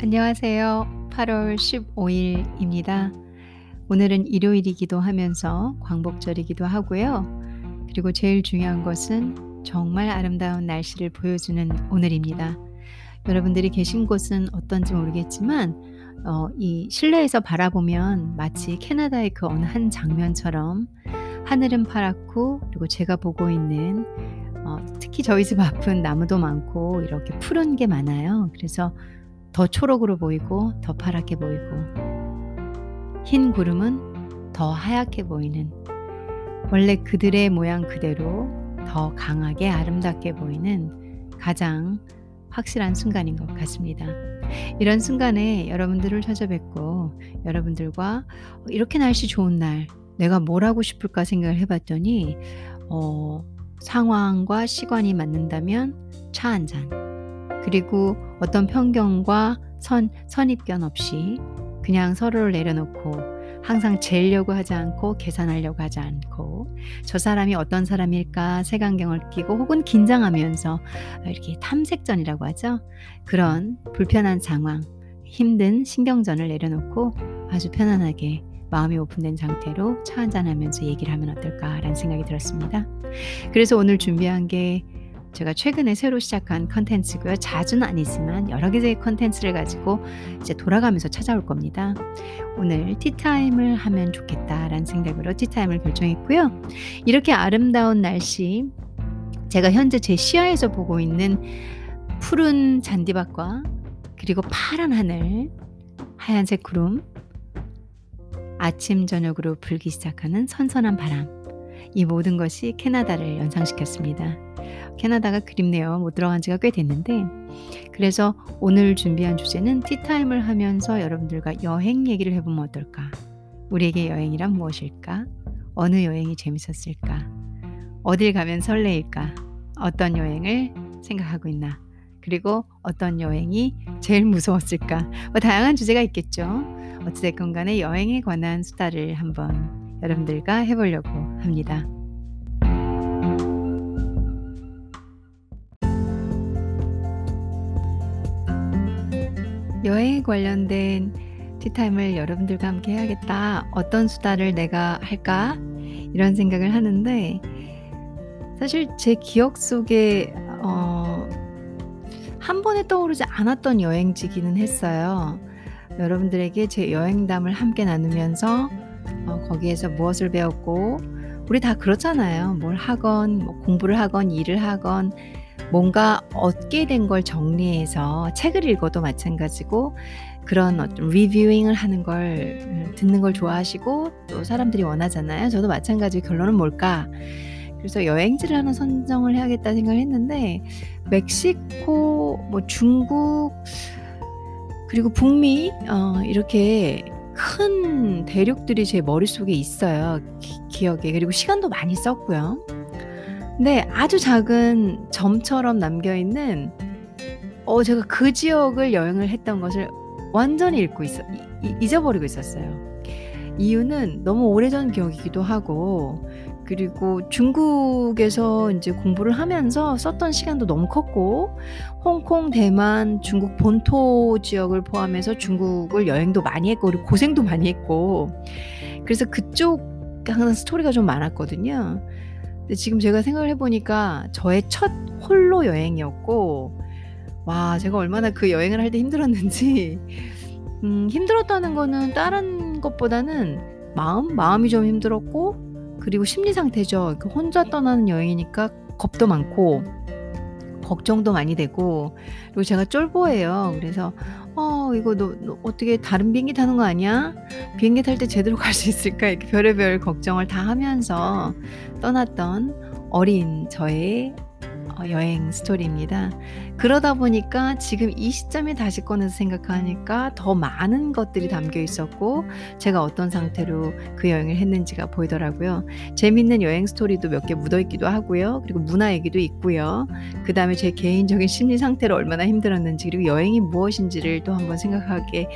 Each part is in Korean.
안녕하세요. 8월 15일입니다. 오늘은 일요일이기도 하면서 광복절이기도 하고요. 그리고 제일 중요한 것은 정말 아름다운 날씨를 보여주는 오늘입니다. 여러분들이 계신 곳은 어떤지 모르겠지만 어, 이 실내에서 바라보면 마치 캐나다의 그 어느 한 장면처럼 하늘은 파랗고 그리고 제가 보고 있는 어, 특히 저희 집 앞은 나무도 많고 이렇게 푸른 게 많아요. 그래서 더 초록으로 보이고 더 파랗게 보이고 흰 구름은 더 하얗게 보이는 원래 그들의 모양 그대로 더 강하게 아름답게 보이는 가장 확실한 순간인 것 같습니다. 이런 순간에 여러분들을 찾아뵙고 여러분들과 이렇게 날씨 좋은 날 내가 뭘 하고 싶을까 생각을 해봤더니 어, 상황과 시간이 맞는다면 차 한 잔. 그리고 어떤 편견과 선, 선입견 없이 그냥 서로를 내려놓고 항상 재려고 하지 않고 계산하려고 하지 않고 저 사람이 어떤 사람일까 색안경을 끼고 혹은 긴장하면서 이렇게 탐색전이라고 하죠. 그런 불편한 상황, 힘든 신경전을 내려놓고 아주 편안하게 마음이 오픈된 상태로 차 한잔 하면서 얘기를 하면 어떨까라는 생각이 들었습니다. 그래서 오늘 준비한 게 제가 최근에 새로 시작한 컨텐츠고요. 자주는 아니지만 여러 개의 컨텐츠를 가지고 이제 돌아가면서 찾아올 겁니다. 오늘 티타임을 하면 좋겠다라는 생각으로 티타임을 결정했고요. 이렇게 아름다운 날씨, 제가 현재 제 시야에서 보고 있는 푸른 잔디밭과 그리고 파란 하늘, 하얀색 구름, 아침 저녁으로 불기 시작하는 선선한 바람, 이 모든 것이 캐나다를 연상시켰습니다. 캐나다가 그립네요. 못 들어간 지가 꽤 됐는데. 그래서 오늘 준비한 주제는 티타임을 하면서 여러분들과 여행 얘기를 해보면 어떨까? 우리에게 여행이란 무엇일까? 어느 여행이 재밌었을까? 어딜 가면 설레일까? 어떤 여행을 생각하고 있나? 그리고 어떤 여행이 제일 무서웠을까? 뭐 다양한 주제가 있겠죠. 어찌됐건 간에 여행에 관한 수다를 한번 여러분들과 해보려고 합니다. 여행에 관련된 티타임을 여러분들과 함께 해야겠다. 어떤 수다를 내가 할까? 이런 생각을 하는데, 사실 제 기억 속에, 어, 한 번에 떠오르지 않았던 여행지기는 했어요. 여러분들에게 제 여행담을 함께 나누면서, 어, 거기에서 무엇을 배웠고, 우리 다 그렇잖아요. 뭘 하건, 뭐 공부를 하건, 일을 하건, 뭔가 얻게 된 걸 정리해서 책을 읽어도 마찬가지고 그런 어떤 리뷰잉을 하는 걸 음, 듣는 걸 좋아하시고 또 사람들이 원하잖아요. 저도 마찬가지 결론은 뭘까? 그래서 여행지를 하나 선정을 해야겠다 생각을 했는데 멕시코, 뭐 중국 그리고 북미 어, 이렇게 큰 대륙들이 제 머릿속에 있어요. 기, 기억에. 그리고 시간도 많이 썼고요. 네, 아주 작은 점처럼 남겨 있는 어 제가 그 지역을 여행을 했던 것을 완전히 잊고 있어 이, 잊어버리고 있었어요. 이유는 너무 오래전 기억이기도 하고 그리고 중국에서 이제 공부를 하면서 썼던 시간도 너무 컸고 홍콩, 대만, 중국 본토 지역을 포함해서 중국을 여행도 많이 했고 그리고 고생도 많이 했고 그래서 그쪽 항상 스토리가 좀 많았거든요. 근데 지금 제가 생각을 해보니까 저의 첫 홀로 여행이었고, 와, 제가 얼마나 그 여행을 할 때 힘들었는지, 음, 힘들었다는 거는 다른 것보다는 마음? 마음이 좀 힘들었고, 그리고 심리 상태죠. 그 혼자 떠나는 여행이니까 겁도 많고, 걱정도 많이 되고, 그리고 제가 쫄보예요. 그래서, 어, 이거 너, 너 어떻게 다른 비행기 타는 거 아니야? 비행기 탈 때 제대로 갈 수 있을까? 이렇게 별의별 걱정을 다 하면서 떠났던 어린 저의 어, 여행 스토리입니다. 그러다 보니까 지금 이 시점에 다시 꺼내서 생각하니까 더 많은 것들이 담겨 있었고 제가 어떤 상태로 그 여행을 했는지가 보이더라고요. 재밌는 여행 스토리도 몇 개 묻어 있기도 하고요. 그리고 문화 얘기도 있고요. 그 다음에 제 개인적인 심리 상태로 얼마나 힘들었는지 그리고 여행이 무엇인지를 또 한번 생각하게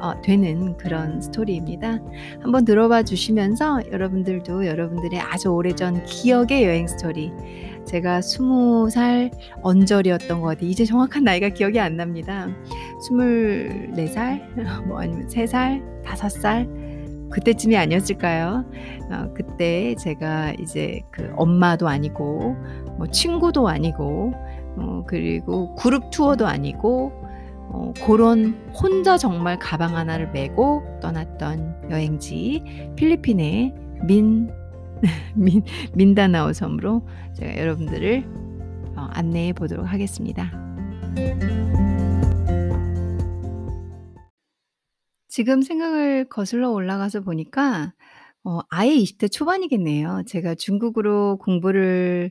어, 되는 그런 스토리입니다. 한번 들어봐 주시면서 여러분들도 여러분들의 아주 오래전 기억의 여행 스토리 제가 20살 언저리였던 것 같아요. 이제 정확한 나이가 기억이 안 납니다. 24 살? 뭐 아니면 3 살? 5 살? 그때쯤이 아니었을까요? 어 그때 제가 이제 그 엄마도 아니고 뭐 친구도 아니고 어 그리고 그룹 투어도 아니고 어 고런 혼자 정말 가방 하나를 메고 떠났던 여행지 필리핀의 민 민 민다나오 섬으로 제가 여러분들을 어 안내해 보도록 하겠습니다. 지금 생각을 거슬러 올라가서 보니까 어 아예 20대 초반이겠네요. 제가 중국으로 공부를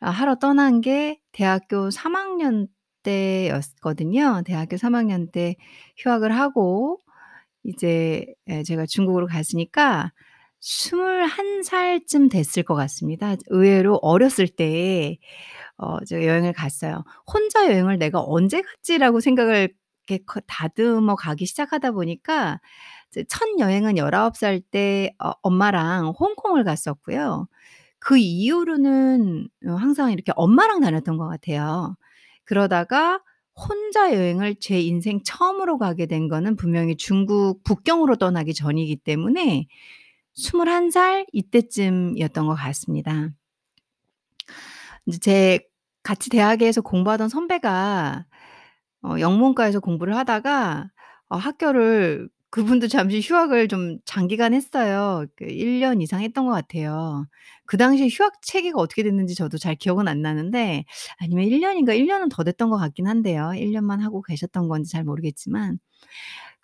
아 하러 떠난 게 대학교 3 학년 때였거든요. 대학교 3 학년 때 휴학을 하고 이제 예 제가 중국으로 갔으니까 21 살쯤 됐을 것 같습니다. 의외로 어렸을 때에 어 제가 여행을 갔어요. '혼자 여행을 내가 언제 갔지?'라고 생각을 이렇게 거 다듬어 가기 시작하다 보니까 첫 여행은 19살 때 어 엄마랑 홍콩을 갔었고요. 그 이후로는 어 항상 이렇게 엄마랑 다녔던 것 같아요. 그러다가 혼자 여행을 제 인생 처음으로 가게 된 거는 분명히 중국 북경으로 떠나기 전이기 때문에 21살 이때쯤이었던 것 같습니다. 인제 제 같이 대학에서 공부하던 선배가 어 영문과에서 공부를 하다가 어 학교를 그분도 잠시 휴학을 좀 장기간 했어요. 그 1년 이상 했던 것 같아요. 그 당시에 휴학 체계가 어떻게 됐는지 저도 잘 기억은 안 나는데 아니면 1 년인가 1 년은 더 됐던 것 같긴 한데요. 1 년만 하고 계셨던 건지 잘 모르겠지만.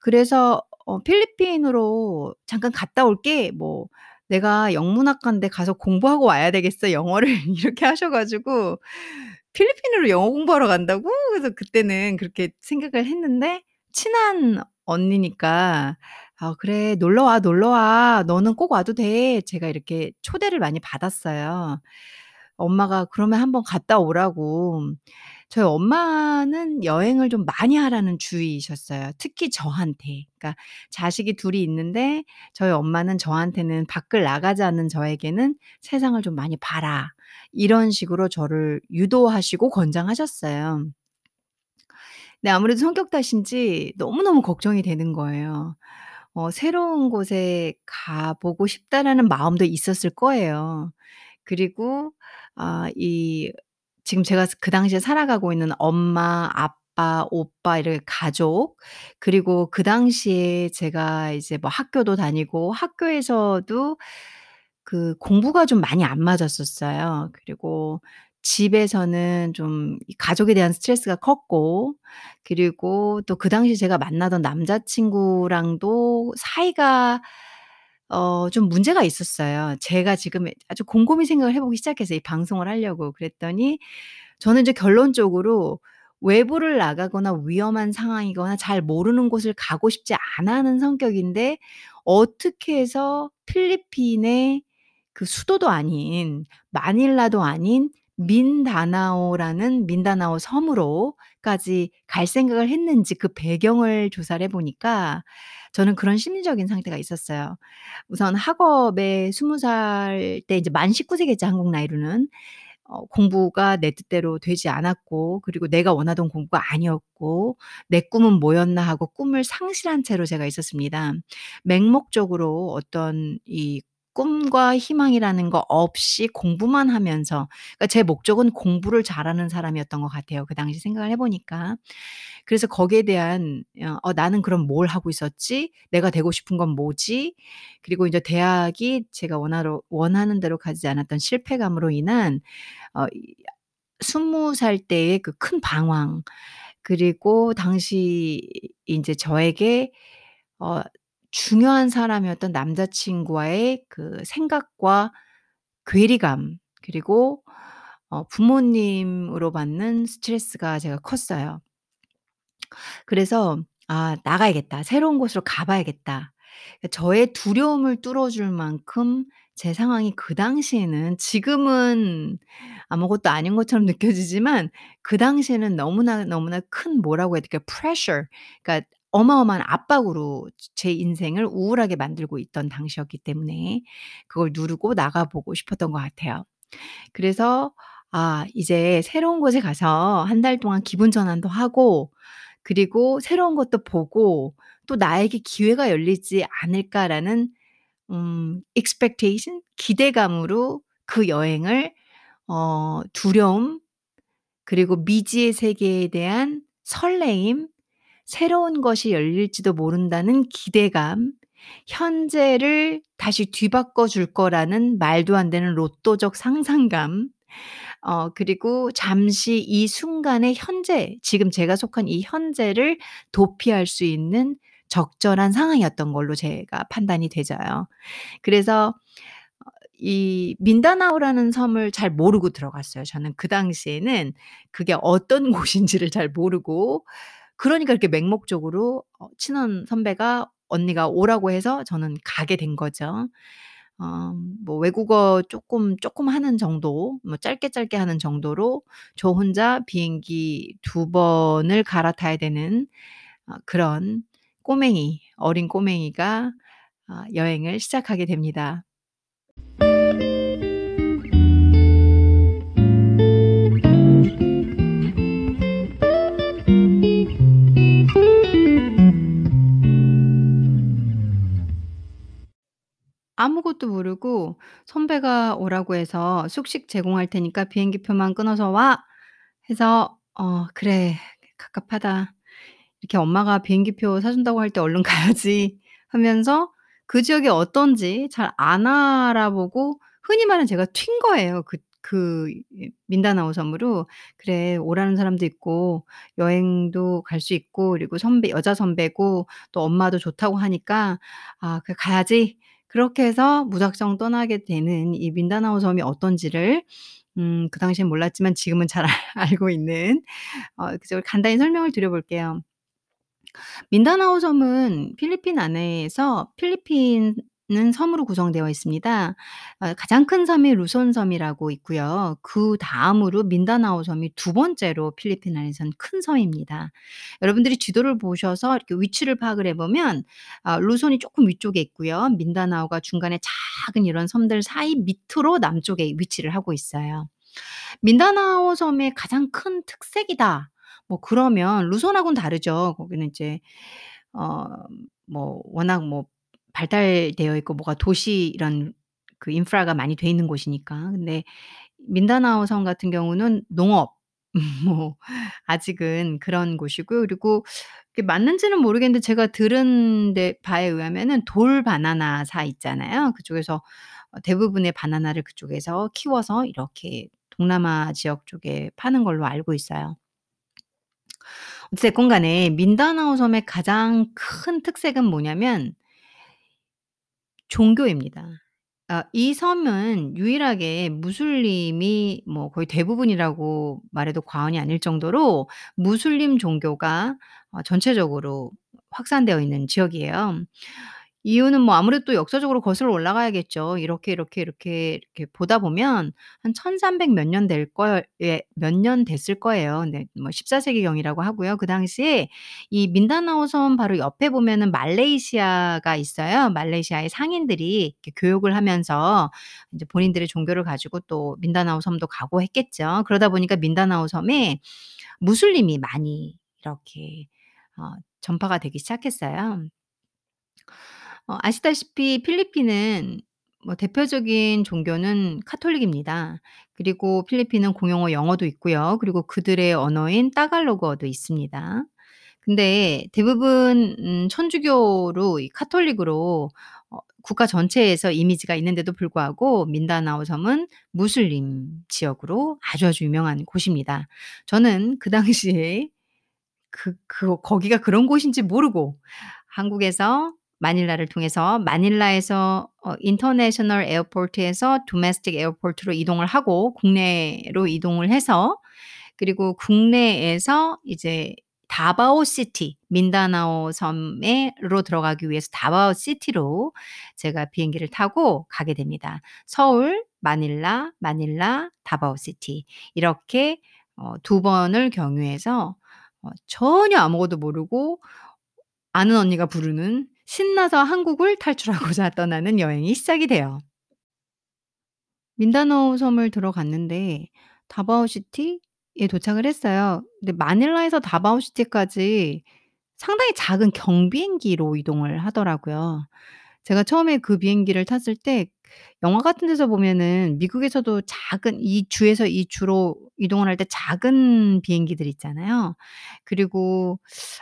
그래서 어 "필리핀으로 잠깐 갔다 올게." 뭐 "내가 영문학과인데 가서 공부하고 와야 되겠어, 영어를." 이렇게 하셔 가지고 필리핀으로 영어 공부하러 간다고? 그래서 그때는 그렇게 생각을 했는데 친한 언니니까 "아 그래. 놀러 와, 놀러 와. 너는 꼭 와도 돼." 제가 이렇게 초대를 많이 받았어요. 엄마가 그러면 한번 갔다 오라고. 저희 엄마는 여행을 좀 많이 하라는 주의이셨어요. 특히 저한테. 그러니까 자식이 둘이 있는데 저희 엄마는 저한테는 "밖을 나가지 않는 저에게는 세상을 좀 많이 봐라." 이런 식으로 저를 유도하시고 권장하셨어요. 근데 아무래도 성격 탓인지 너무너무 걱정이 되는 거예요. 어 '새로운 곳에 가 보고 싶다.'라는 마음도 있었을 거예요. 그리고 아 이 지금 제가 그 당시에 살아가고 있는 엄마, 아빠, 오빠 이렇게 가족 그리고 그 당시에 제가 이제 뭐 학교도 다니고 학교에서도 그 공부가 좀 많이 안 맞았었어요. 그리고 집에서는 좀 이 가족에 대한 스트레스가 컸고 그리고 또 그 당시 제가 만나던 남자친구랑도 사이가 어 좀 문제가 있었어요. 제가 지금 아주 곰곰이 생각을 해 보기 시작했어요, 이 방송을 하려고. 그랬더니 저는 이제 결론적으로 외부를 나가거나 위험한 상황이거나 잘 모르는 곳을 가고 싶지 않아 하는 성격인데 어떻게 해서 필리핀의 그 수도도 아닌 마닐라도 아닌 민다나오라는 민다나오 섬으로 까지 갈 생각을 했는지 그 배경을 조사를 해 보니까 저는 그런 심리적인 상태가 있었어요. 우선 학업에 20살 때 이제 만 19 세겠죠, 한국 나이로는. 어 공부가 내 뜻대로 되지 않았고 그리고 내가 원하던 공부가 아니었고 '내 꿈은 뭐였나.' 하고 꿈을 상실한 채로 제가 있었습니다. 맹목적으로 어떤 이 꿈과 희망이라는 거 없이 공부만 하면서 그러니까 제 목적은 공부를 잘하는 사람이었던 것 같아요, 그 당시 생각을 해 보니까. 그래서 거기에 대한 어 '어 나는 그럼 뭘 하고 있었지? 내가 되고 싶은 건 뭐지?' 그리고 인제 대학이 제가 원하러 원하는 대로 가지 않았던 실패감으로 인한 어이 20살 때의 그 큰 방황 그리고 당시 인제 저에게 어 중요한 사람이었던 남자친구와의 그 생각과 괴리감 그리고 어 부모님으로 받는 스트레스가 제가 컸어요. 그래서 '아 나가야겠다. 새로운 곳으로 가 봐야겠다.' 그 저의 두려움을 뚫어 줄 만큼 제 상황이 그 당시에는 지금은 아무것도 아닌 것처럼 느껴지지만 그 당시에는 너무나, 너무나 큰 뭐라고 해야 될까요? pressure 그러니까 어마어마한 압박으로 제 인생을 우울하게 만들고 있던 당시였기 때문에 그걸 누르고 나가 보고 싶었던 것 같아요. 그래서 아 이제 새로운 곳에 가서 한 달 동안 기분 전환도 하고 그리고 새로운 것도 보고 또 '나에게 기회가 열리지 않을까.'라는 음 expectation 기대감으로 그 여행을 어 두려움 그리고 미지의 세계에 대한 설레임, 새로운 것이 열릴지도 모른다는 기대감, 현재를 다시 뒤바꿔 줄 거라는 말도 안 되는 로또적 상상감 어 그리고 잠시 이 순간의 현재 지금 제가 속한 이 현재를 도피할 수 있는 적절한 상황이었던 걸로 제가 판단이 되져요. 그래서 어이 민다나오라는 섬을 잘 모르고 들어갔어요. 저는 그 당시에는 그게 어떤 곳인지를 잘 모르고 그러니까 이렇게 맹목적으로 어 친한 선배가 언니가 오라고 해서 저는 가게 된 거죠. 어 뭐 외국어 쪼끔, 쪼끔 하는 정도 뭐 짧게 짧게 하는 정도로 저 혼자 비행기 2 번을 갈아타야 되는 어 그런 꼬맹이, 어린 꼬맹이가 아 여행을 시작하게 됩니다. 아무것도 모르고 선배가 오라고 해서 "숙식 제공할 테니까 비행기 표만 끊어서 와." 해서 "어 그래. 갑갑하다." 이렇게 엄마가 비행기 표 사 준다고 할 때 '얼른 가야지.' 하면서 그 지역이 어떤지 잘 안 알아보고 흔히 말하는 제가 튄 거예요. 그 그 이 민다나오 섬으로. 그래 오라는 사람도 있고 여행도 갈 수 있고 그리고 선배 여자 선배고 또 엄마도 좋다고 하니까 '아 그래 가야지.' 그렇게 해서 무작정 떠나게 되는 이 민다나오 섬이 어떤지를 음 그 당시엔 몰랐지만 지금은 잘알 알고 있는 어 그래서 간단히 설명을 드려 볼게요. 민다나오 섬은 필리핀 안에서 필리핀 은 섬으로 구성되어 있습니다. 어 가장 큰 섬이 루손 섬이라고 있고요. 그다음으로 민다나오 섬이 2 번째로 필리핀 안에서는 큰 섬입니다. 여러분들이 지도를 보셔서 이렇게 위치를 파악을 해 보면 아 루손이 쪼끔 위쪽에 있고요. 민다나오가 중간에 작은 이런 섬들 사이 밑으로 남쪽에 위치를 하고 있어요. "민다나오 섬의 가장 큰 특색이다." 뭐 그러면 루손하고는 다르죠. 거기는 이제 어 뭐 워낙 뭐 발달되어 있고 뭐가 도시 이런 그 인프라가 많이 돼 있는 곳이니까. 근데 민다나오 섬 같은 경우는 농업 뭐 아직은 그런 곳이고요. 그리고 그게 맞는지는 모르겠는데 제가 들은 데 바에 의하면은 돌 바나나사 있잖아요. 그쪽에서 어 대부분의 바나나를 그쪽에서 키워서 이렇게 동남아 지역 쪽에 파는 걸로 알고 있어요. 됐건 간에 민다나오 섬의 가장 큰 특색은 뭐냐면 종교입니다. 아 이 섬은 유일하게 무슬림이 뭐 거의 대부분이라고 말해도 과언이 아닐 정도로 무슬림 종교가 어 전체적으로 확산되어 있는 지역이에요. 이유는 뭐 아무래도 또 역사적으로 거슬러 올라가야겠죠. 이렇게, 이렇게, 이렇게, 이렇게 보다 보면 한 1300 몇 년 될 거예 몇 년 됐을 거예요. 네 뭐 14 세기 경이라고 하고요. 그 당시에 이 민다나오 섬 바로 옆에 보면은 말레이시아가 있어요. 말레이시아의 상인들이 이렇게 교육을 하면서 인제 본인들의 종교를 가지고 또 민다나오 섬도 가고 했겠죠. 그러다 보니까 민다나오 섬에 무슬림이 많이 이렇게 어 전파가 되기 시작했어요. 어 아시다시피 필리핀은 뭐 대표적인 종교는 카톨릭입니다. 그리고 필리핀은 공용어 영어도 있고요. 그리고 그들의 언어인 따갈로그어도 있습니다. 근데 대부분 음 천주교로 이 카톨릭으로 어 국가 전체에서 이미지가 있는데도 불구하고 민다나오 섬은 무슬림 지역으로 아주, 아주 유명한 곳입니다. 저는 그 당시에 그 그 거기가 그런 곳인지 모르고 한국에서 마닐라를 통해서 마닐라에서 어 international airport에서 domestic airport로 이동을 하고 국내로 이동을 해서 그리고 국내에서 이제 다바오 시티 민다나오 섬에 로 들어가기 위해서 다바오 시티로 제가 비행기를 타고 가게 됩니다. 서울, 마닐라, 마닐라, 다바오 시티 이렇게 어2 번을 경유해서 어 전혀 아무것도 모르고 아는 언니가 부르는 신나서 한국을 탈출하고자 떠나는 여행이 시작이 돼요. 민다나오 섬을 들어갔는데 다바오 시티에 도착을 했어요. 근데 마닐라에서 다바오 시티까지 상당히 작은 경비행기로 이동을 하더라고요. 제가 처음에 그 비행기를 탔을 때 영화 같은 데서 보면은 미국에서도 작은 이 주에서 이 주로 이동을 할 때 작은 비행기들 있잖아요. 그리고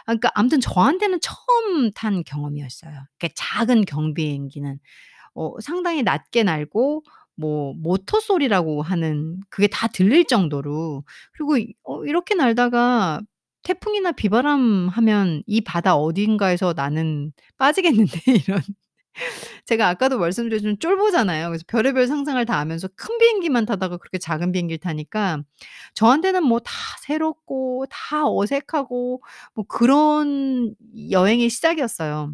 아 그러니까 아무튼 저한테는 처음 탄 경험이었어요. 그러니까 작은 경비행기는. 어 상당히 낮게 날고 뭐 모터 소리라고 하는 그게 다 들릴 정도로 그리고 이어 이렇게 날다가 태풍이나 비바람 하면 이 바다 어딘가에서 나는 빠지겠는데 이런 제가 아까도 말씀드렸지만 쫄보잖아요. 그래서 별의별 상상을 다 하면서 큰 비행기만 타다가 그렇게 작은 비행기를 타니까 저한테는 뭐 다 새롭고 다 어색하고 뭐 그런 여행의 시작이었어요.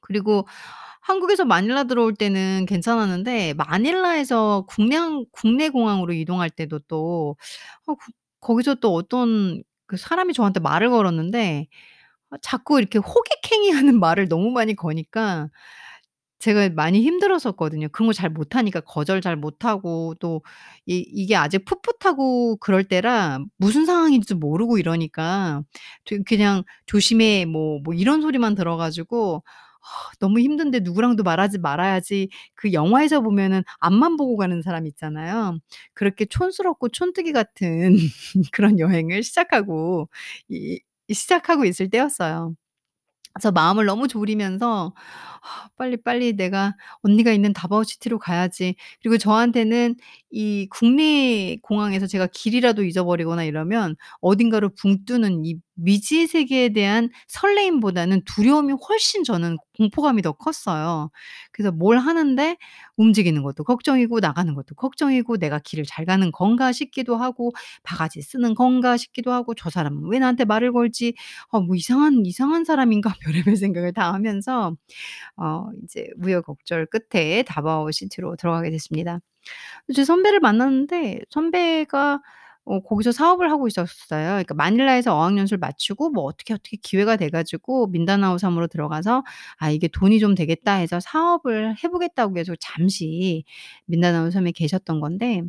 그리고 한국에서 마닐라 들어올 때는 괜찮았는데 마닐라에서 국내 항 국내 공항으로 이동할 때도 또 어 그 거기서 또 어떤 그 사람이 저한테 말을 걸었는데 아 자꾸 이렇게 호객행위하는 말을 너무 많이 거니까 제가 많이 힘들었었거든요. 그런 거 잘 못하니까 거절 잘 못하고 또 이 이게 아직 풋풋하고 그럴 때라 무슨 상황인지도 모르고 이러니까 저 그냥 "조심해." 뭐뭐 이런 소리만 들어 가지고 너무 힘든데 누구랑도 말하지 말아야지 그 영화에서 보면은 앞만 보고 가는 사람 있잖아요. 그렇게 촌스럽고 촌뜨기 같은 그런 여행을 시작하고 이이 시작하고 있을 때였어요. 그래서 마음을 너무 졸이면서 ' 빨리빨리 내가 언니가 있는 다바오시티로 가야지.' 그리고 저한테는 이 국내 공항에서 제가 길이라도 잊어버리거나 이러면 어딘가로 붕 뜨는 이 미지의 세계에 대한 설레임보다는 두려움이 훨씬 저는 공포감이 더 컸어요. 그래서 뭘 하는데 움직이는 것도 걱정이고 나가는 것도 걱정이고 '내가 길을 잘 가는 건가?' 싶기도 하고 '바가지 쓰는 건가?' 싶기도 하고 '저 사람은 왜 나한테 말을 걸지? 어 뭐 이상한 이상한 사람인가?' 별의별 생각을 다 하면서 어 이제 우여곡절 끝에 다바오 시티로 들어가게 됐습니다. 제 선배를 만났는데 선배가 어 거기서 사업을 하고 있었어요. 그러니까 마닐라에서 어학연수를 마치고 뭐 어떻게, 어떻게 기회가 돼 가지고 민다나오 섬으로 들어가서 '아 이게 돈이 좀 되겠다.' 해서 사업을 해 보겠다고 해서 잠시 민다나오 섬에 계셨던 건데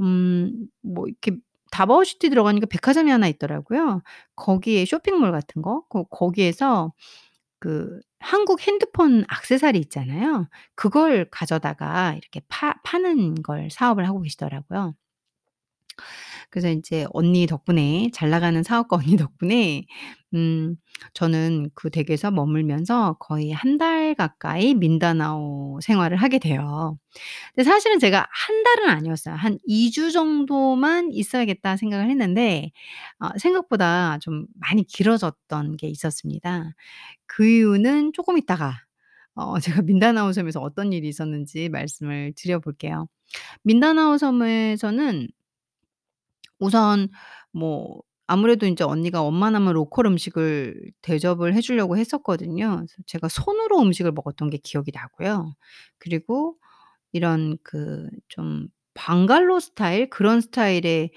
음뭐 이렇게 다바오 시티 들어가니까 백화점이 하나 있더라고요. 거기에 쇼핑몰 같은 거 거 거기에서 그 한국 핸드폰 액세서리 있잖아요. 그걸 가져다가 이렇게 파 파는 걸 사업을 하고 계시더라고요. 그래서 인제 언니 덕분에 잘 나가는 사업가 언니 덕분에 음 저는 그 댁에서 머물면서 거의 한달 가까이 민다나오 생활을 하게 돼요. 근데 사실은 제가 한 달은 아니었어요. 한 2 주 정도만 있어야겠다 생각을 했는데 어 생각보다 좀 많이 길어졌던 게 있었습니다. 그 이유는 쪼끔 이따가 어 제가 민다나오 섬에서 어떤 일이 있었는지 말씀을 드려 볼게요. 민다나오 섬에서는 우선 뭐 아무래도 인제 언니가 웬만하면 로컬 음식을 대접을 해 주려고 했었거든요. 그래서 제가 손으로 음식을 먹었던 게 기억이 나고요. 그리고 이런 그 좀 방갈로 스타일 그런 스타일의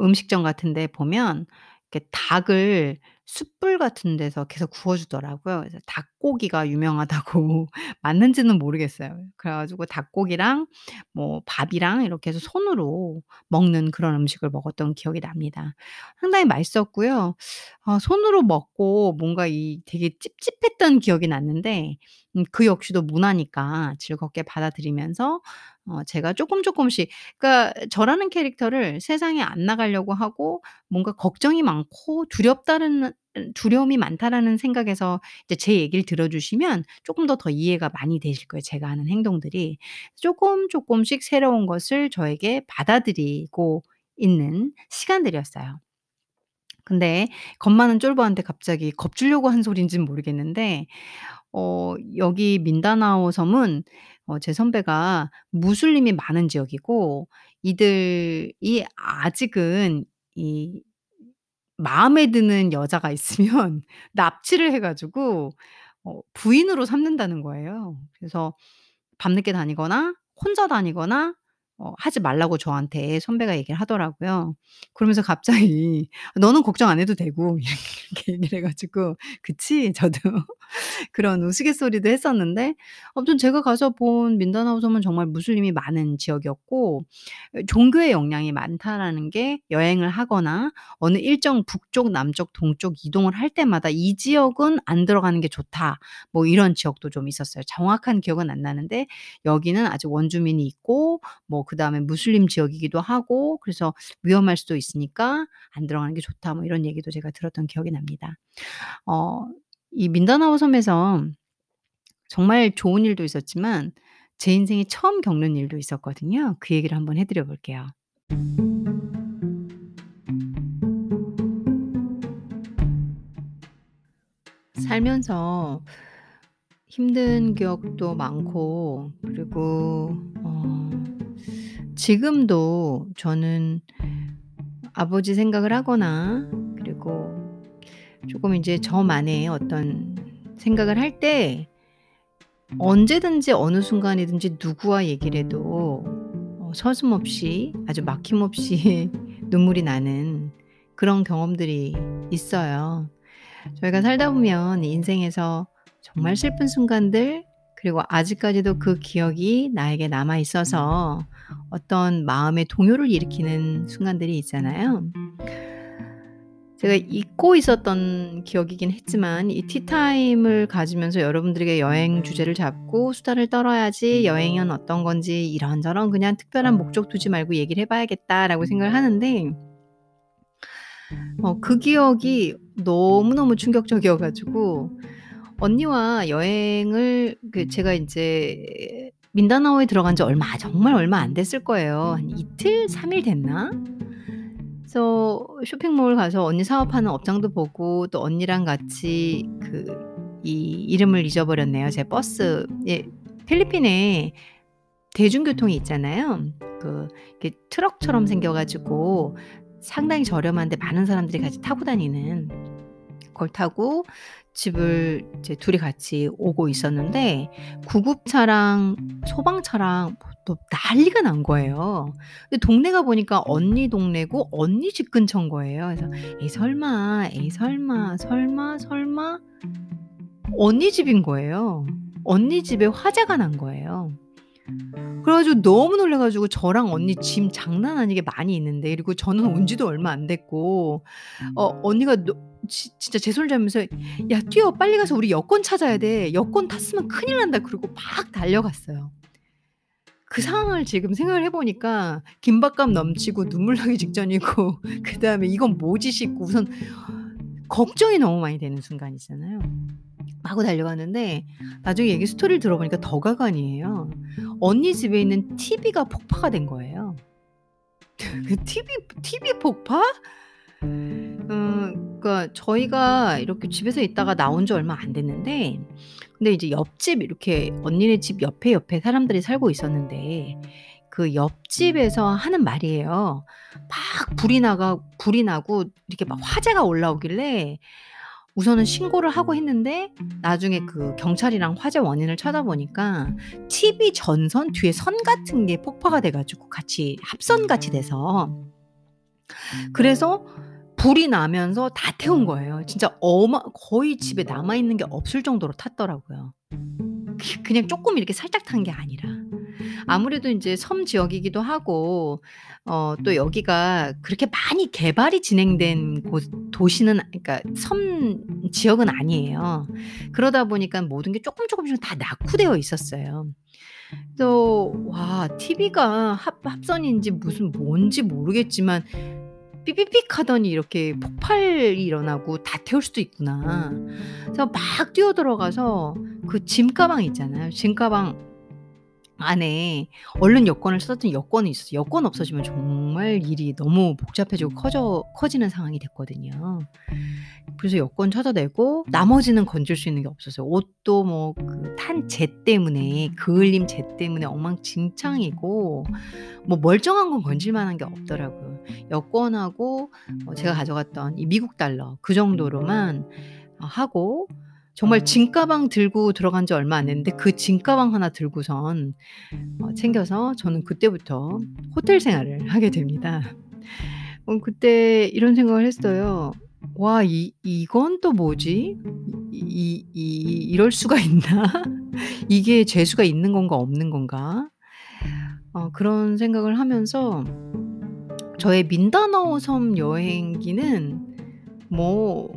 음식점 같은 데 보면 이렇게 닭을 숯불 같은 데서 계속 구워 주더라고요. 그래서 닭고기가 유명하다고 맞는지는 모르겠어요. 그래 가지고 닭고기랑 뭐 밥이랑 이렇게 해서 손으로 먹는 그런 음식을 먹었던 기억이 납니다. 상당히 맛있었고요. 어 손으로 먹고 뭔가 이 되게 찝찝했던 기억이 났는데 음 그 역시도 문화니까 즐겁게 받아들이면서 어 제가 쪼끔 쪼끔씩 그러니까 저라는 캐릭터를 세상에 안 나가려고 하고 뭔가 걱정이 많고 두렵다는 두려움이 많다라는 생각에서 이제 제 얘기를 들어 주시면 쪼끔 더더 이해가 많이 되실 거예요, 제가 하는 행동들이. 쪼끔 쪼끔씩 새로운 것을 저에게 받아들이고 있는 시간들이었어요. 근데 겁 많은 쫄보한테 갑자기 겁주려고 한 소리인지는 모르겠는데 어 여기 민다나오 섬은 어 제 선배가 무슬림이 많은 지역이고 이들이 아직은 이 마음에 드는 여자가 있으면 납치를 해 가지고 어 부인으로 삼는다는 거예요. 그래서 밤늦게 다니거나 혼자 다니거나 어 하지 말라고 저한테 선배가 얘기를 하더라고요. 그러면서 갑자기 "너는 걱정 안 해도 되고." 이렇게 얘기를 해 가지고 "그치?" 저도 그런 우스갯소리도 했었는데 아무튼 제가 가서 본 민다나오 섬은 정말 무슬림이 많은 지역이었고 어 '종교의 영향이 많다.'라는 게 여행을 하거나 어느 일정 북쪽, 남쪽, 동쪽 이동을 할 때마다 '이 지역은 안 들어가는 게 좋다.' 뭐 이런 지역도 좀 있었어요. 정확한 기억은 안 나는데 여기는 아직 원주민이 있고 뭐 그다음에 무슬림 지역이기도 하고 그래서 위험할 수도 있으니까 "안 들어가는 게 좋다." 뭐 이런 얘기도 제가 들었던 기억이 납니다. 어 이 민다나오 섬에서 정말 좋은 일도 있었지만 제 인생에 처음 겪는 일도 있었거든요. 그 얘기를 한번 해 드려 볼게요. 살면서 힘든 기억도 많고 그리고 어 지금도 저는 아버지 생각을 하거나 그리고 쪼금 인제 저만의 어떤 생각을 할 때 언제든지 어느 순간이든지 누구와 얘기를 해도 어 서슴없이 아주 막힘없이 눈물이 나는 그런 경험들이 있어요. 저희가 살다 보면 인생에서 정말 슬픈 순간들 그리고 아직까지도 그 기억이 나에게 남아 있어서 어떤 마음의 동요를 일으키는 순간들이 있잖아요. 제가 잊고 있었던 기억이긴 했지만 이 티타임을 가지면서 여러분들에게 여행 주제를 잡고 "수다를 떨어야지. 여행은 어떤 건지 이런저런 그냥 특별한 목적 두지 말고 얘기를 해 봐야겠다."라고 생각을 하는데 어 그 기억이 너무너무 충격적이어 가지고 언니와 여행을 그 제가 인제 민다나오에 들어간 지 얼마 정말 얼마 안 됐을 거예요. 한 이틀, 3일 됐나? 그래서 쇼핑몰 가서 언니 사업하는 업장도 보고 또 언니랑 같이 그 이 이름을 잊어버렸네요. 제 버스 예 필리핀에 대중교통이 있잖아요. 그 트럭처럼 생겨 가지고 상당히 저렴한데 많은 사람들이 같이 타고 다니는 그 걸 타고 집을 이제 둘이 같이 오고 있었는데 구급차랑 소방차랑 뭐또 난리가 난 거예요. 근데 동네가 보니까 언니 동네고 언니 집 근처인 거예요. 그래서 '에이 설마, 에이 설마, 설마, 설마' 언니 집인 거예요. 언니 집에 화재가 난 거예요. 그래 가지고 너무 놀라 가지고 저랑 언니 짐 장난 아니게 많이 있는데 그리고 저는 온 지도 얼마 안 됐고 어 언니가 노 지 진짜 제 손을 잡으면서 "야 뛰어. 빨리 가서 우리 여권 찾아야 돼. 여권 탔으면 큰일 난다." 그러고 막 달려갔어요. 그 상황을 지금 생각을 해 보니까 긴박감 넘치고 눈물 나기 직전이고 그 다음에 '이건 뭐지?' 싶고 우선 걱정이 너무 많이 되는 순간 있잖아요. 마구 달려가는데 나중에 얘기 스토리를 들어보니까 더 가관이에요. 언니 집에 있는 TV가 폭파가 된 거예요. 그 TV TV 폭파? 음 그러니까 저희가 이렇게 집에서 있다가 나온 지 얼마 안 됐는데 근데 이제 옆집 이렇게 언니네 집 옆에, 옆에 사람들이 살고 있었는데 그 옆집에서 하는 말이에요. 막 불이 나가 불이 나고 이렇게 막 화재가 올라오길래 우선은 신고를 하고 했는데 나중에 그 경찰이랑 화재 원인을 찾아보니까 TV 전선 뒤에 선 같은 게 폭파가 돼 가지고 같이 합선 같이 돼서 그래서 불이 나면서 다 태운 거예요. 진짜 어마 거의 집에 남아 있는 게 없을 정도로 탔더라고요. 그 그냥 쪼끔 이렇게 살짝 탄 게 아니라. 아무래도 인제 섬 지역이기도 하고 어 또 여기가 그렇게 많이 개발이 진행된 곳 도시는 그러니까 섬 지역은 아니에요. 그러다 보니까 모든 게 쪼끔 쪼끔씩 다 낙후되어 있었어요. 그래서 와 TV가 합 합선인지 무슨 뭔지 모르겠지만 삐삐삐 하더니 이렇게 폭발이 일어나고 다 태울 수도 있구나. 그래서 막 뛰어들어가서 그 짐 가방 있잖아요. 짐 가방 안에 얼른 여권을 찾았더니 여권이 있었어요. 여권 없어지면 정말 일이 너무 복잡해지고 커져 커지는 상황이 됐거든요. 그래서 여권 찾아내고 나머지는 건질 수 있는 게 없었어요. 옷도 뭐 그 탄재 때문에 그을림 재 때문에 엉망진창이고 뭐 멀쩡한 건 건질 만한 게 없더라고요. 여권하고 어 제가 가져갔던 이 미국 달러 그 정도로만 어 하고 정말 짐가방 들고 들어간 지 얼마 안 됐는데 그 짐가방 하나 들고선 어 챙겨서 저는 그때부터 호텔 생활을 하게 됩니다. 어 그때 이런 생각을 했어요. '와 이 이건 또 뭐지? 이 이 이럴 수가 있나? 이게 재수가 있는 건가 없는 건가?' 어 그런 생각을 하면서 저의 민다나오 섬 여행기는 뭐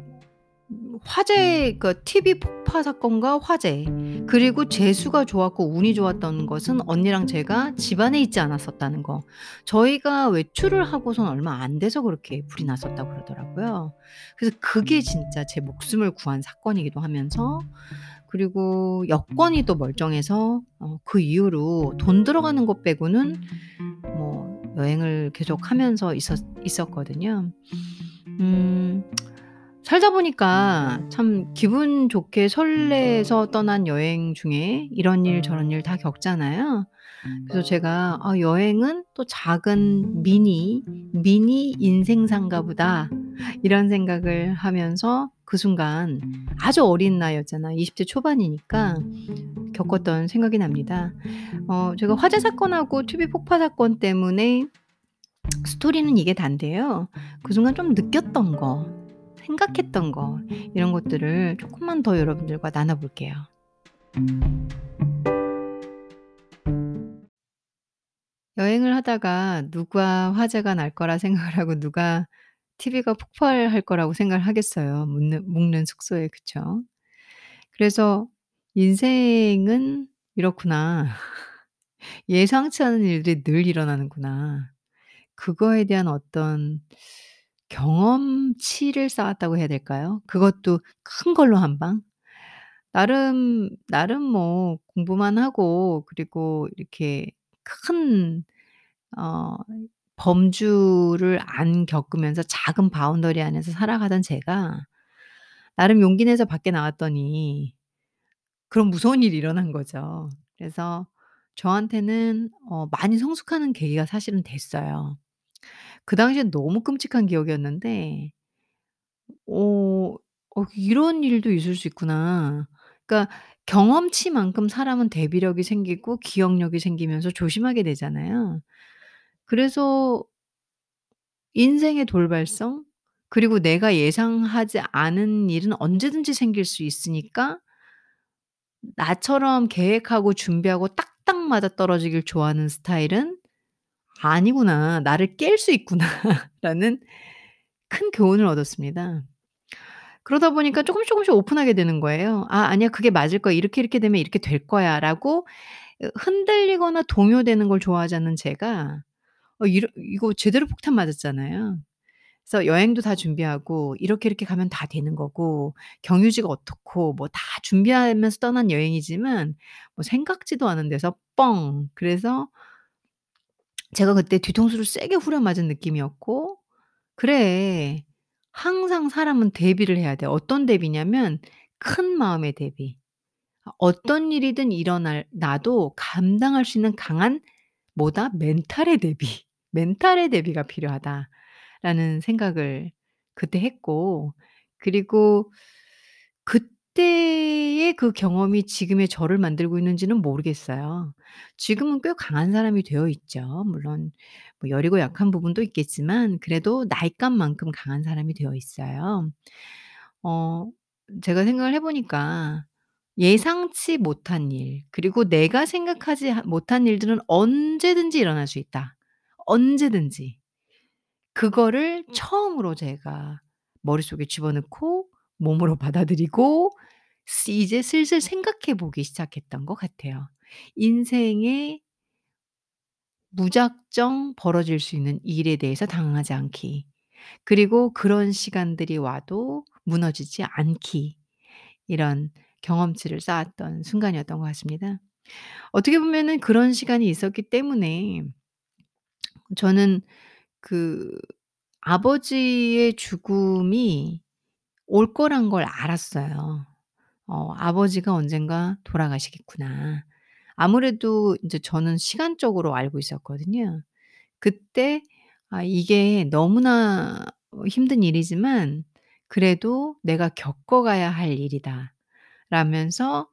화재 그 TV 폭파 사건과 화재 그리고 재수가 좋았고 운이 좋았던 것은 언니랑 제가 집 안에 있지 않았었다는 거. 저희가 외출을 하고선 얼마 안 돼서 그렇게 불이 났었다고 그러더라고요. 그래서 그게 진짜 제 목숨을 구한 사건이기도 하면서 그리고 여건이 또 멀쩡해서 어 그 이후로 돈 들어가는 것 빼고는 뭐 여행을 계속 하면서 있었 있었거든요. 음 살다 보니까 참 기분 좋게 설레서 떠난 여행 중에 이런 일 저런 일 다 겪잖아요. 그래서 제가 '아 여행은 또 작은 미니, 미니 인생사인가 보다.' 이런 생각을 하면서 그 순간 아주 어린 나이였잖아요. 20대 초반이니까 겪었던 생각이 납니다. 어 제가 화재 사건하고 TV 폭파 사건 때문에 스토리는 이게 다인데요. 그 순간 좀 느꼈던 거, 생각했던 거 이런 것들을 쪼끔만 더 여러분들과 나눠 볼게요. 여행을 하다가 누가 화재가 날 거라 생각을 하고 누가 TV가 폭발할 거라고 생각을 하겠어요. 묵는 묵는 숙소에 그쵸? 그래서 '인생은 이렇구나. 예상치 않은 일들이 늘 일어나는구나.' 그거에 대한 어떤 경험치를 쌓았다고 해야 될까요? 그것도 큰 걸로 한 방. 나름 나름 뭐 공부만 하고 그리고 이렇게 큰 어 범주를 안 겪으면서 작은 boundary 안에서 살아가던 제가 나름 용기 내서 밖에 나왔더니 그런 무서운 일이 일어난 거죠. 그래서 저한테는 어 많이 성숙하는 계기가 사실은 됐어요. 그 당시엔 너무 끔찍한 기억이었는데 어 '어 이런 일도 있을 수 있구나.' 그러니까 경험치만큼 사람은 대비력이 생기고 기억력이 생기면서 조심하게 되잖아요. 그래서 인생의 돌발성 그리고 내가 예상하지 않은 일은 언제든지 생길 수 있으니까 나처럼 계획하고 준비하고 딱딱 맞아떨어지길 좋아하는 스타일은 ' 아니구나. 나를 깰 수 있구나.'라는 큰 교훈을 얻었습니다. 그러다 보니까 쪼금씩 쪼금씩 오픈하게 되는 거예요. '아 아니야. 그게 맞을 거야. 이렇게 이렇게 되면 이렇게 될 거야.'라고 으 흔들리거나 동요되는 걸 좋아하지 않는 제가 어 이러 이거 제대로 폭탄 맞았잖아요. 그래서 여행도 다 준비하고 이렇게 이렇게 가면 다 되는 거고 경유지가 어떻고 뭐 다 준비하면서 떠난 여행이지만 뭐 생각지도 않은 데서 뻥. 그래서 제가 그때 뒤통수를 세게 후려맞은 느낌이었고 '그래. 항상 사람은 대비를 해야 돼.' 어떤 대비냐면 큰 마음의 대비. 아 어떤 일이든 일어날 나도 감당할 수 있는 강한 뭐다? '멘탈의 대비. 멘탈의 대비가 필요하다.'라는 생각을 그때 했고 그리고 그 때의 그 경험이 지금의 저를 만들고 있는지는 모르겠어요. 지금은 꽤 강한 사람이 되어 있죠. 물론 뭐 여리고 약한 부분도 있겠지만 그래도 나이값만큼 강한 사람이 되어 있어요. 어 제가 생각을 해 보니까 예상치 못한 일 그리고 내가 생각하지 하 못한 일들은 언제든지 일어날 수 있다. 언제든지. 그거를 처음으로 제가 머릿속에 집어넣고 몸으로 받아들이고 스 이제 슬슬 생각해 보기 시작했던 것 같아요. 인생에 무작정 벌어질 수 있는 일에 대해서 당황하지 않기. 그리고 그런 시간들이 와도 무너지지 않기. 이런 경험치를 쌓았던 순간이었던 것 같습니다. 어떻게 보면은 그런 시간이 있었기 때문에 저는 그 아버지의 죽음이 올 거란 걸 알았어요. 어 '아버지가 언젠가 돌아가시겠구나.' 아무래도 인제 저는 시간적으로 알고 있었거든요. 그때 '아 이게 너무나 어 힘든 일이지만 그래도 내가 겪어 가야 할 일이다.' 라면서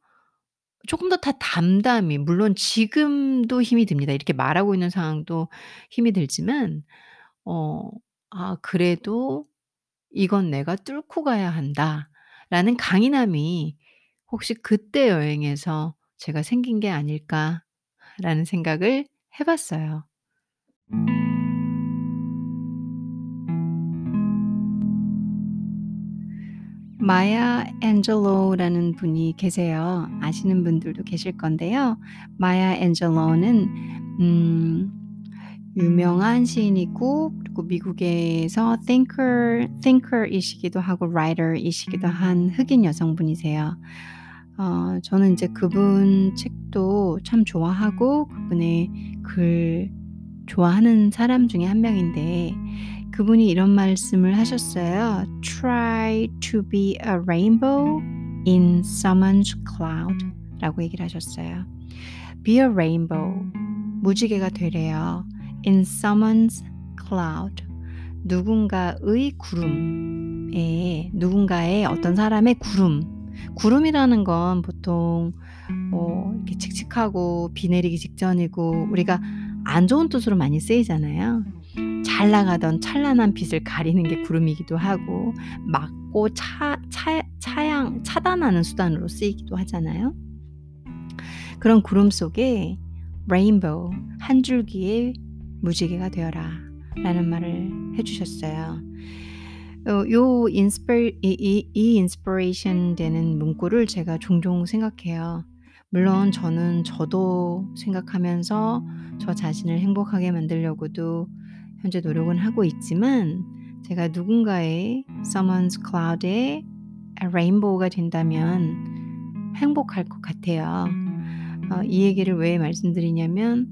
조금 더다 담담히 물론 지금도 힘이 듭니다. 이렇게 말하고 있는 상황도 힘이 들지만 어 '아 그래도 이건 내가 뚫고 가야 한다.'라는 강인함이 혹시 그때 여행에서 제가 생긴 게 아닐까 라는 생각을 해 봤어요. 마야 앤젤로라는 분이 계세요. 아시는 분들도 계실 건데요. 마야 앤젤로는 음 유명한 시인이고 그리고 미국에서 thinker thinker이시기도 하고 writer이시기도 한 흑인 여성분이세요. 어 저는 인제 그분 책도 참 좋아하고 그분의 글 좋아하는 사람 중에 한 명인데 그분이 이런 말씀을 하셨어요. "Try to be a rainbow in someone's cloud." 라고 얘기를 하셨어요. "Be a rainbow." 무지개가 되래요. "In someone's cloud." 누군가의 구름에 누군가의 어떤 사람의 구름. 구름이라는 건 보통 뭐 이렇게 칙칙하고 비 내리기 직전이고 우리가 안 좋은 뜻으로 많이 쓰이잖아요. 잘 나가던 찬란한 빛을 가리는 게 구름이기도 하고 막고 차 차 차양 차단하는 수단으로 쓰이기도 하잖아요. 그런 구름 속에 레인보우 한 줄기의 무지개가 되어라 라는 말을 해 주셨어요. 어요 inspi 이 이 이 inspiration 되는 문구를 제가 종종 생각해요. 물론 저는 저도 생각하면서 저 자신을 행복하게 만들려고도 현재 노력은 하고 있지만 제가 누군가의 someone's cloud의 rainbow가 된다면 행복할 것 같아요. 어 이 얘기를 왜 말씀드리냐면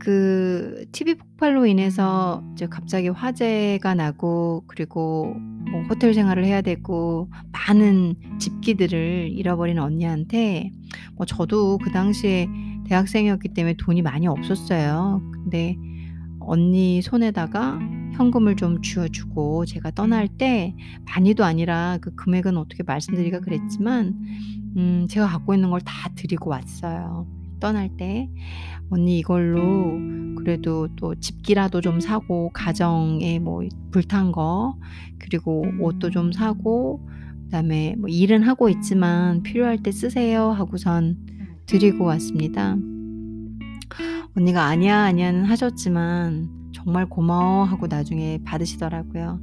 그 TV 폭발로 인해서 이제 갑자기 화재가 나고 그리고 뭐 호텔 생활을 해야 되고 많은 집기들을 잃어버린 언니한테 뭐 저도 그 당시에 대학생이었기 때문에 돈이 많이 없었어요. 근데 언니 손에다가 현금을 좀 쥐어 주고 제가 떠날 때 많이도 아니라 그 금액은 어떻게 말씀드리기가 그랬지만 음 제가 갖고 있는 걸 다 드리고 왔어요. 떠날 때 "언니 이걸로 그래도 또 집기라도 좀 사고 가정에 뭐 불탄 거 그리고 옷도 좀 사고 그다음에 뭐 일은 하고 있지만 필요할 때 쓰세요." 하고선 드리고 왔습니다. 언니가 "아니야, 아니야."는 하셨지만 "정말 고마워." 하고 나중에 받으시더라고요.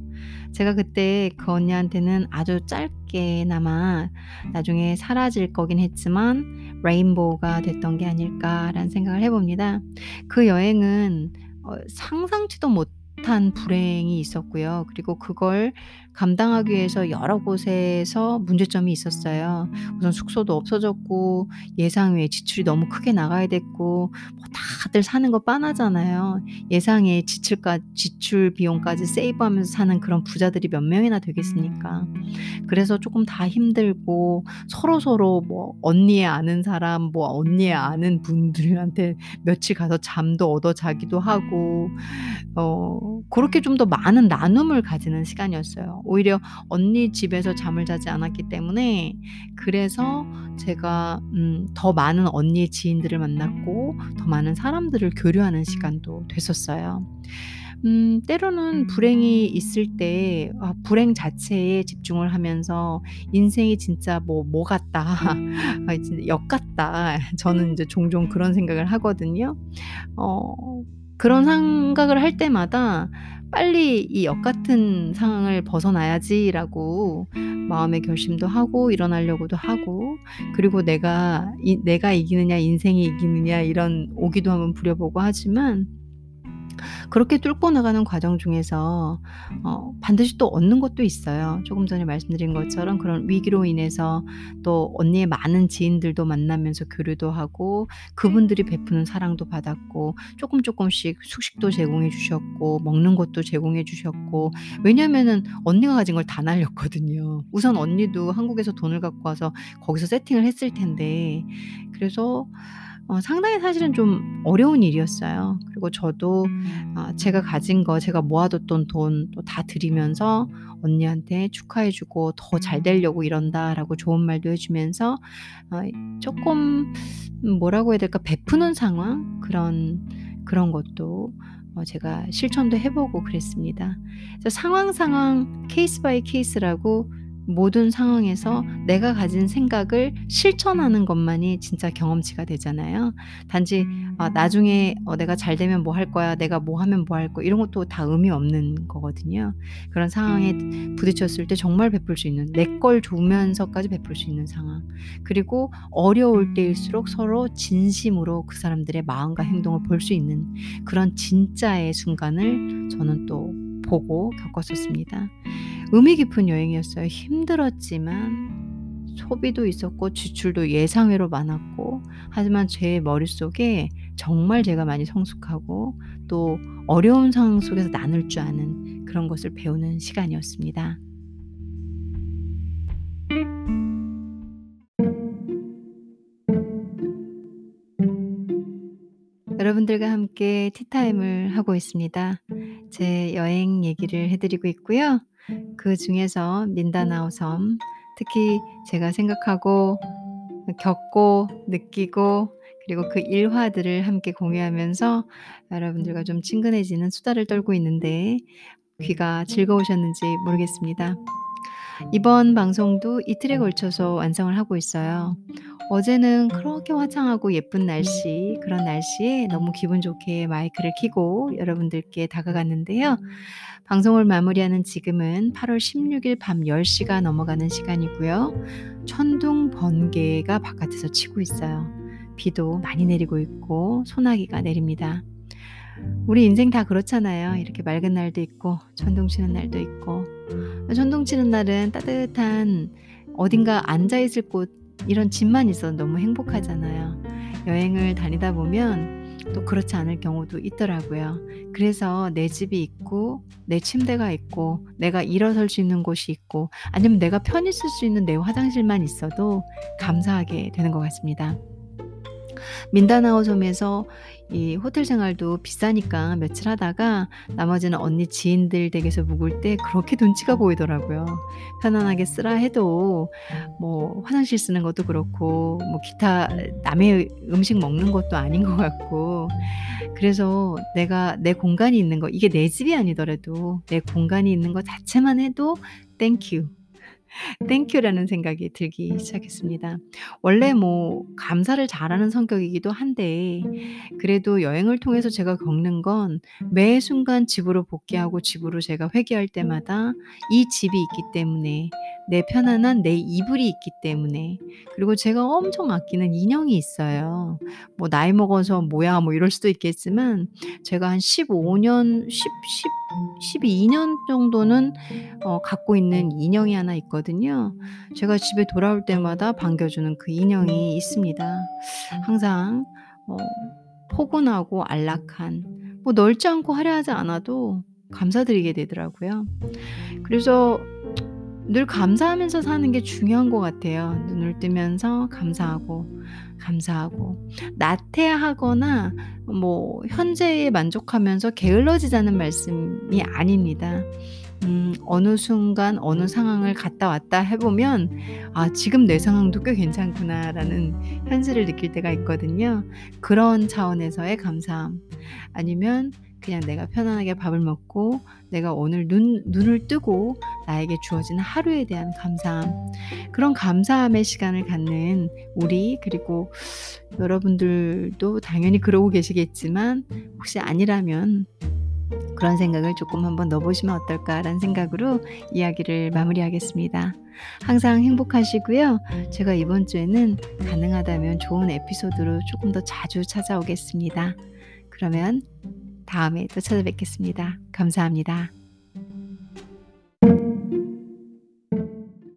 제가 그때 그 언니한테는 아주 짧게나마 나중에 사라질 거긴 했지만 ' 레인보우가 됐던 게 아닐까.'라는 생각을 해 봅니다. 그 여행은 어 상상치도 못한 불행이 있었고요. 그리고 그걸 감당하기 위해서 여러 곳에서 문제점이 있었어요. 우선 숙소도 없어졌고 예상 외에 지출이 너무 크게 나가야 됐고 뭐 다들 사는 거 빤하잖아요. 예상의 지출까 지출 비용까지 세이브하면서 사는 그런 부자들이 몇 명이나 되겠습니까. 그래서 쪼끔 다 힘들고 서로 서로 뭐 언니의 아는 사람 뭐 언니의 아는 분들한테 며칠 가서 잠도 얻어 자기도 하고 어 고렇게 좀 더 많은 나눔을 가지는 시간이었어요. 오히려 언니 집에서 잠을 자지 않았기 때문에 그래서 제가 음 더 많은 언니의 지인들을 만났고 더 많은 사람들을 교류하는 시간도 됐었어요. 음 때로는 불행이 있을 때 아 불행 자체에 집중을 하면서 '인생이 진짜 뭐 뭐 같다. 아 진짜 역 같다.' 저는 인제 종종 그런 생각을 하거든요. 어 그런 생각을 할 때마다 ' 빨리 이 역 같은 상황을 벗어나야지.'라고 마음의 결심도 하고 일어나려고도 하고 그리고 내가 이 '내가 이기느냐 인생이 이기느냐.' 이런 오기도 한번 부려보고 하지만 그렇게 뚫고 나가는 과정 중에서 어 반드시 또 얻는 것도 있어요. 조금 전에 말씀드린 것처럼 그런 위기로 인해서 또 언니의 많은 지인들도 만나면서 교류도 하고 그분들이 베푸는 사랑도 받았고 쪼끔 쪼끔씩 숙식도 제공해 주셨고 먹는 것도 제공해 주셨고 왜냐하면은 언니가 가진 걸 다 날렸거든요. 우선 언니도 한국에서 돈을 갖고 와서 거기서 세팅을 했을 텐데 그래서 어 상당히 사실은 좀 어려운 일이었어요. 그리고 저도 아 제가 가진 거 제가 모아뒀던 돈 또 다 드리면서 언니한테 축하해 주고 "더 잘 되려고 이런다."라고 좋은 말도 해 주면서 어 쪼끔 뭐라고 해야 될까 베푸는 상황 그런 그런 것도 어 제가 실천도 해 보고 그랬습니다. 상황, 상황 case by case라고 모든 상황에서 내가 가진 생각을 실천하는 것만이 진짜 경험치가 되잖아요. 단지 아 나중에 어 '내가 잘 되면 뭐 할 거야. 내가 뭐 하면 뭐 할 거야.' 이런 것도 다 의미 없는 거거든요. 그런 상황에 부딪혔을 때 정말 베풀 수 있는 내 걸 주면서까지 베풀 수 있는 상황. 그리고 어려울 때일수록 서로 진심으로 그 사람들의 마음과 행동을 볼 수 있는 그런 진짜의 순간을 저는 또 보고 겪었었습니다. 의미 깊은 여행이었어요. 힘들었지만 소비도 있었고 지출도 예상외로 많았고 하지만 제 머릿속에 정말 제가 많이 성숙하고 또 어려운 상황 속에서 나눌 줄 아는 그런 것을 배우는 시간이었습니다. 여러분들과 함께 티타임을 하고 있습니다. 제 여행 얘기를 해 드리고 있고요. 그 중에서 민다나오 섬 특히 제가 생각하고 겪고 느끼고 그리고 그 일화들을 함께 공유하면서 여러분들과 좀 친근해지는 수다를 떨고 있는데 귀가 즐거우셨는지 모르겠습니다. 이번 방송도 이틀에 걸쳐서 완성을 하고 있어요. 어제는 그렇게 화창하고 예쁜 날씨, 그런 날씨에 너무 기분 좋게 마이크를 켜고 여러분들께 다가갔는데요. 방송을 마무리하는 지금은 8월 16일 밤 10시가 넘어가는 시간이고요. 천둥 번개가 바깥에서 치고 있어요. 비도 많이 내리고 있고 소나기가 내립니다. 우리 인생 다 그렇잖아요. 이렇게 맑은 날도 있고 천둥 치는 날도 있고 천둥 치는 날은 따뜻한 어딘가 앉아 있을 곳 이런 집만 있어도 너무 행복하잖아요. 여행을 다니다 보면 또 그렇지 않을 경우도 있더라고요. 그래서 내 집이 있고 내 침대가 있고 내가 일어설 수 있는 곳이 있고 아니면 내가 편히 쓸 수 있는 내 화장실만 있어도 감사하게 되는 것 같습니다. 민다나오 섬에서 이 호텔 생활도 비싸니까 며칠 하다가 나머지는 언니 지인들 댁에서 묵을 때 그렇게 눈치가 보이더라고요. 편안하게 쓰라 해도 뭐 화장실 쓰는 것도 그렇고 뭐 기타 남의 음식 먹는 것도 아닌 것 같고 그래서 내가 내 공간이 있는 거 이게 내 집이 아니더라도 내 공간이 있는 것 자체만 해도 thank you thank you라는 생각이 들기 시작했습니다. 원래 뭐 감사를 잘하는 성격이기도 한데 그래도 여행을 통해서 제가 겪는 건 매 순간 집으로 복귀하고 집으로 제가 회귀할 때마다 이 집이 있기 때문에 내 편안한 내 이불이 있기 때문에 그리고 제가 엄청 아끼는 인형이 있어요. 뭐 나이 먹어서 뭐야 뭐 이럴 수도 있겠지만 제가 한 15년 10 10 12년 정도는 어 갖고 있는 인형이 하나 있거든요. 제가 집에 돌아올 때마다 반겨주는 그 인형이 있습니다. 항상 어 포근하고 안락한 뭐 넓지 않고 화려하지 않아도 감사드리게 되더라고요. 그래서 늘 감사하면서 사는 게 중요한 것 같아요. 눈을 뜨면서 감사하고, 감사하고. 나태하거나 뭐 현재에 만족하면서 게을러지자는 말씀이 아닙니다. 음, 어느 순간 어느 상황을 갔다 왔다 해보면 아, 지금 내 상황도 꽤 괜찮구나라는 현실을 느낄 때가 있거든요. 그런 차원에서의 감사함. 아니면 그냥 내가 편안하게 밥을 먹고 내가 오늘 눈, 눈을 뜨고 나에게 주어진 하루에 대한 감사함. 그런 감사함의 시간을 갖는 우리, 그리고 여러분들도 당연히 그러고 계시겠지만, 혹시 아니라면 그런 생각을 조금 한번 넣어보시면 어떨까라는 생각으로 이야기를 마무리하겠습니다. 항상 행복하시고요. 제가 이번 주에는 가능하다면 좋은 에피소드로 조금 더 자주 찾아오겠습니다. 그러면 다음에 또 찾아뵙겠습니다. 감사합니다.